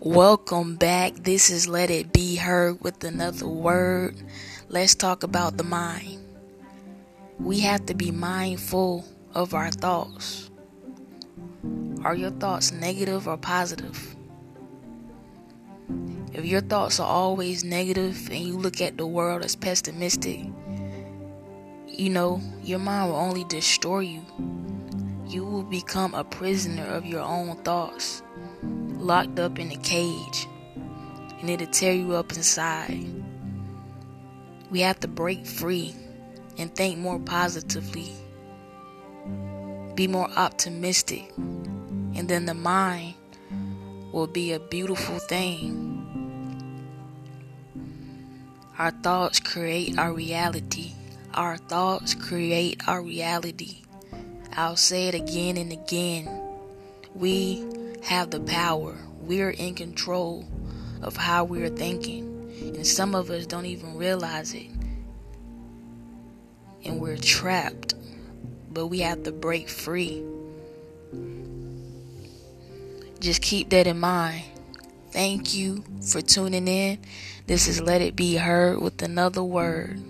Welcome back. This is Let It Be Heard with another word. Let's talk about the mind. We have to be mindful of our thoughts. Are your thoughts negative or positive? If your thoughts are always negative and you look at the world as pessimistic, you know, your mind will only destroy you. You will become a prisoner of your own thoughts, locked up in a cage, and it'll tear you up inside. We have to break free and think more positively, be more optimistic, and then the mind will be a beautiful thing. Our thoughts create our reality. Our thoughts create our reality. I'll say it again and again. We have the power. We're in control of how we're thinking. And some of us don't even realize it. And we're trapped. But we have to break free. Just keep that in mind. Thank you for tuning in. This is Let It Be Heard with another word.